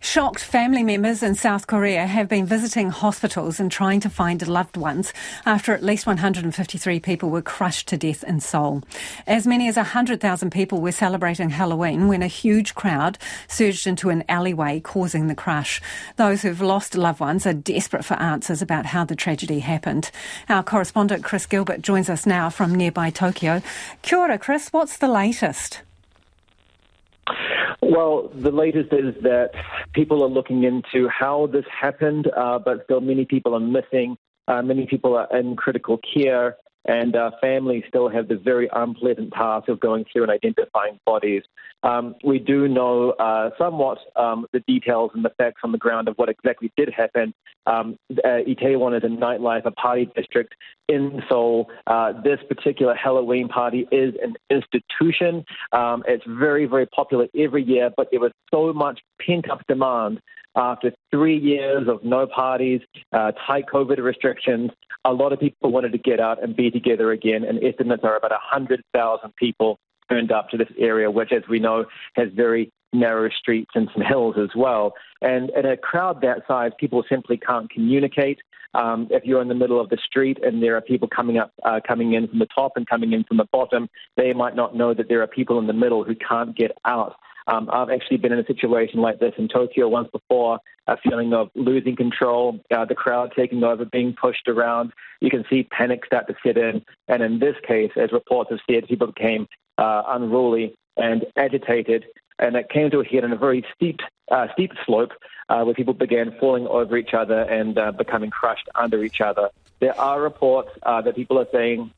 Shocked family members in South Korea have been visiting hospitals and trying to find loved ones after at least 153 people were crushed to death in Seoul. As many as 100,000 people were celebrating Halloween when a huge crowd surged into an alleyway, causing the crash. Those who've lost loved ones are desperate for answers about how the tragedy happened. Our correspondent Chris Gilbert joins us now from nearby Tokyo. Kia ora, Chris. What's the latest? Well, the latest is that people are looking into how this happened, uh, but still many people are missing. Uh, many people are in critical care and uh, families still have the very unpleasant task of going through and identifying bodies. Um, we do know uh, somewhat um, the details and the facts on the ground of what exactly did happen. Um, uh, Itaewon is a nightlife, a party district in Seoul. Uh, this particular Halloween party is an institution. Um, it's very, very popular every year, but there was so much pent up demand after three years of no parties, uh, tight COVID restrictions, a lot of people wanted to get out and be together again, and estimates are about 100,000 people turned up to this area, which, as we know, has very narrow streets and some hills as well. And in a crowd that size, people simply can't communicate. Um, if you're in the middle of the street and there are people coming up, uh, coming in from the top and coming in from the bottom, they might not know that there are people in the middle who can't get out. Um, I've actually been in a situation like this in Tokyo once before, a feeling of losing control, uh, the crowd taking over, being pushed around. You can see panic start to set in. And in this case, as reports have said, people became uh, unruly and agitated. And it came to a head on a very steep, uh, steep slope uh, where people began falling over each other and uh, becoming crushed under each other. There are reports uh, that people are saying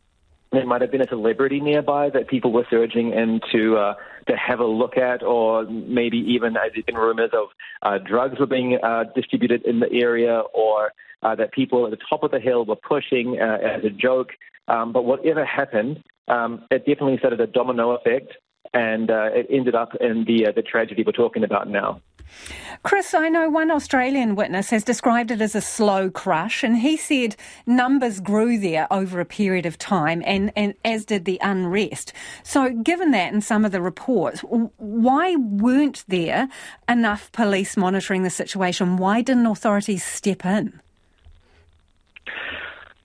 there might have been a celebrity nearby that people were surging in to uh, to have a look at, or maybe even uh, there's been rumors of uh, drugs were being uh, distributed in the area, or that people at the top of the hill were pushing as a joke. Um, but whatever happened, um, it definitely started a domino effect, and uh, it ended up in the the tragedy we're talking about now. Chris, I know one Australian witness has described it as a slow crush, and he said numbers grew there over a period of time, and, and as did the unrest. So, given that and some of the reports, why weren't there enough police monitoring the situation? Why didn't authorities step in?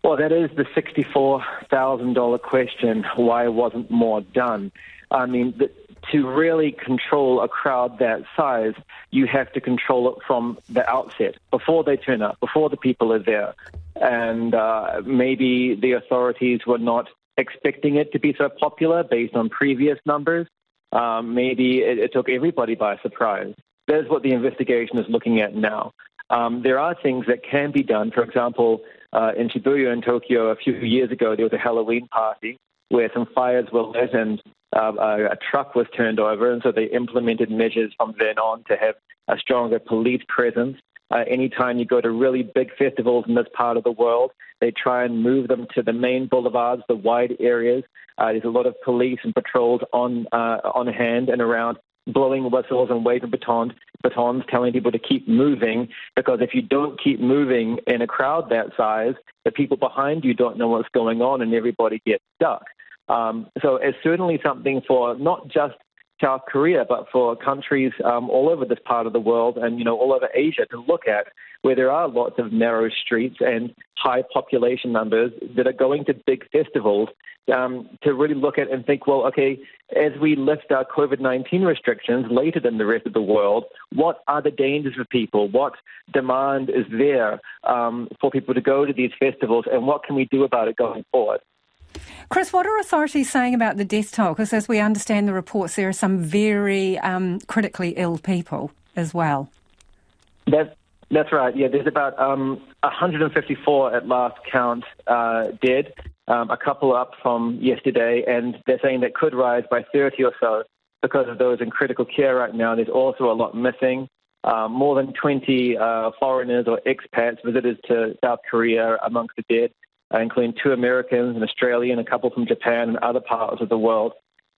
Well, that is the $64,000 question. Why wasn't more done? I mean, the, to really control a crowd that size, you have to control it from the outset, before they turn up, before the people are there. And uh, maybe the authorities were not expecting it to be so popular based on previous numbers. Um, maybe it, it, took everybody by surprise. That's what the investigation is looking at now. Um, there are things that can be done. For example, uh, in Shibuya in Tokyo a few years ago, there was a Halloween party where some fires were lit and uh, a, a truck was turned over, and so they implemented measures from then on to have a stronger police presence. Uh, anytime you go to really big festivals in this part of the world, they try and move them to the main boulevards, the wide areas. Uh, there's a lot of police and patrols on uh, on hand and around, blowing whistles and waving batons, batons, telling people to keep moving. Because if you don't keep moving in a crowd that size, the people behind you don't know what's going on, and everybody gets stuck. Um, so it's certainly something for not just South Korea, but for countries um, all over this part of the world and you know all over Asia to look at, where there are lots of narrow streets and high population numbers that are going to big festivals, um, to really look at and think, well, okay, as we lift our COVID nineteen restrictions later than the rest of the world, what are the dangers for people? What demand is there um, for people to go to these festivals, and what can we do about it going forward? Chris, what are authorities saying about the death toll? Because as we understand the reports, there are some very um, critically ill people as well. That's, that's right. Yeah, there's about um, 154 at last count uh, dead, um, a couple up from yesterday, and they're saying that could rise by 30 or so because of those in critical care right now. There's also a lot missing. Uh, more than 20 uh, foreigners or expats, visitors to South Korea amongst the dead including two Americans, an Australian, a couple from Japan, and other parts of the world.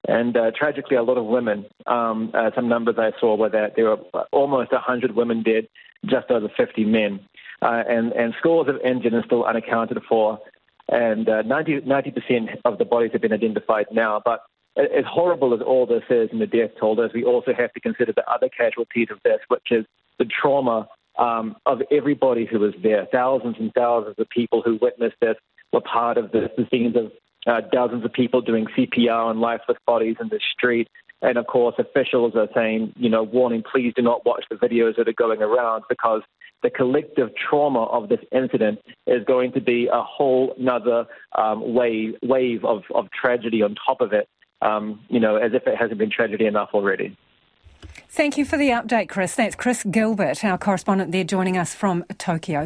And uh, tragically, a lot of women. Um, uh, some numbers I saw were that there were almost 100 women dead, just over 50 men. Uh, and, and scores of injured and still unaccounted for. And uh, 90, 90% of the bodies have been identified now. But as horrible as all this is and the death toll is, we also have to consider the other casualties of this, which is the trauma um, of everybody who was there. Thousands and thousands of people who witnessed this were part of this. The scenes of uh, dozens of people doing CPR on lifeless bodies in the street. And of course, officials are saying, you know, warning, please do not watch the videos that are going around because the collective trauma of this incident is going to be a whole nother um, wave, wave of, of tragedy on top of it, um, you know, as if it hasn't been tragedy enough already. Thank you for the update, Chris. That's Chris Gilbert, our correspondent there, joining us from Tokyo.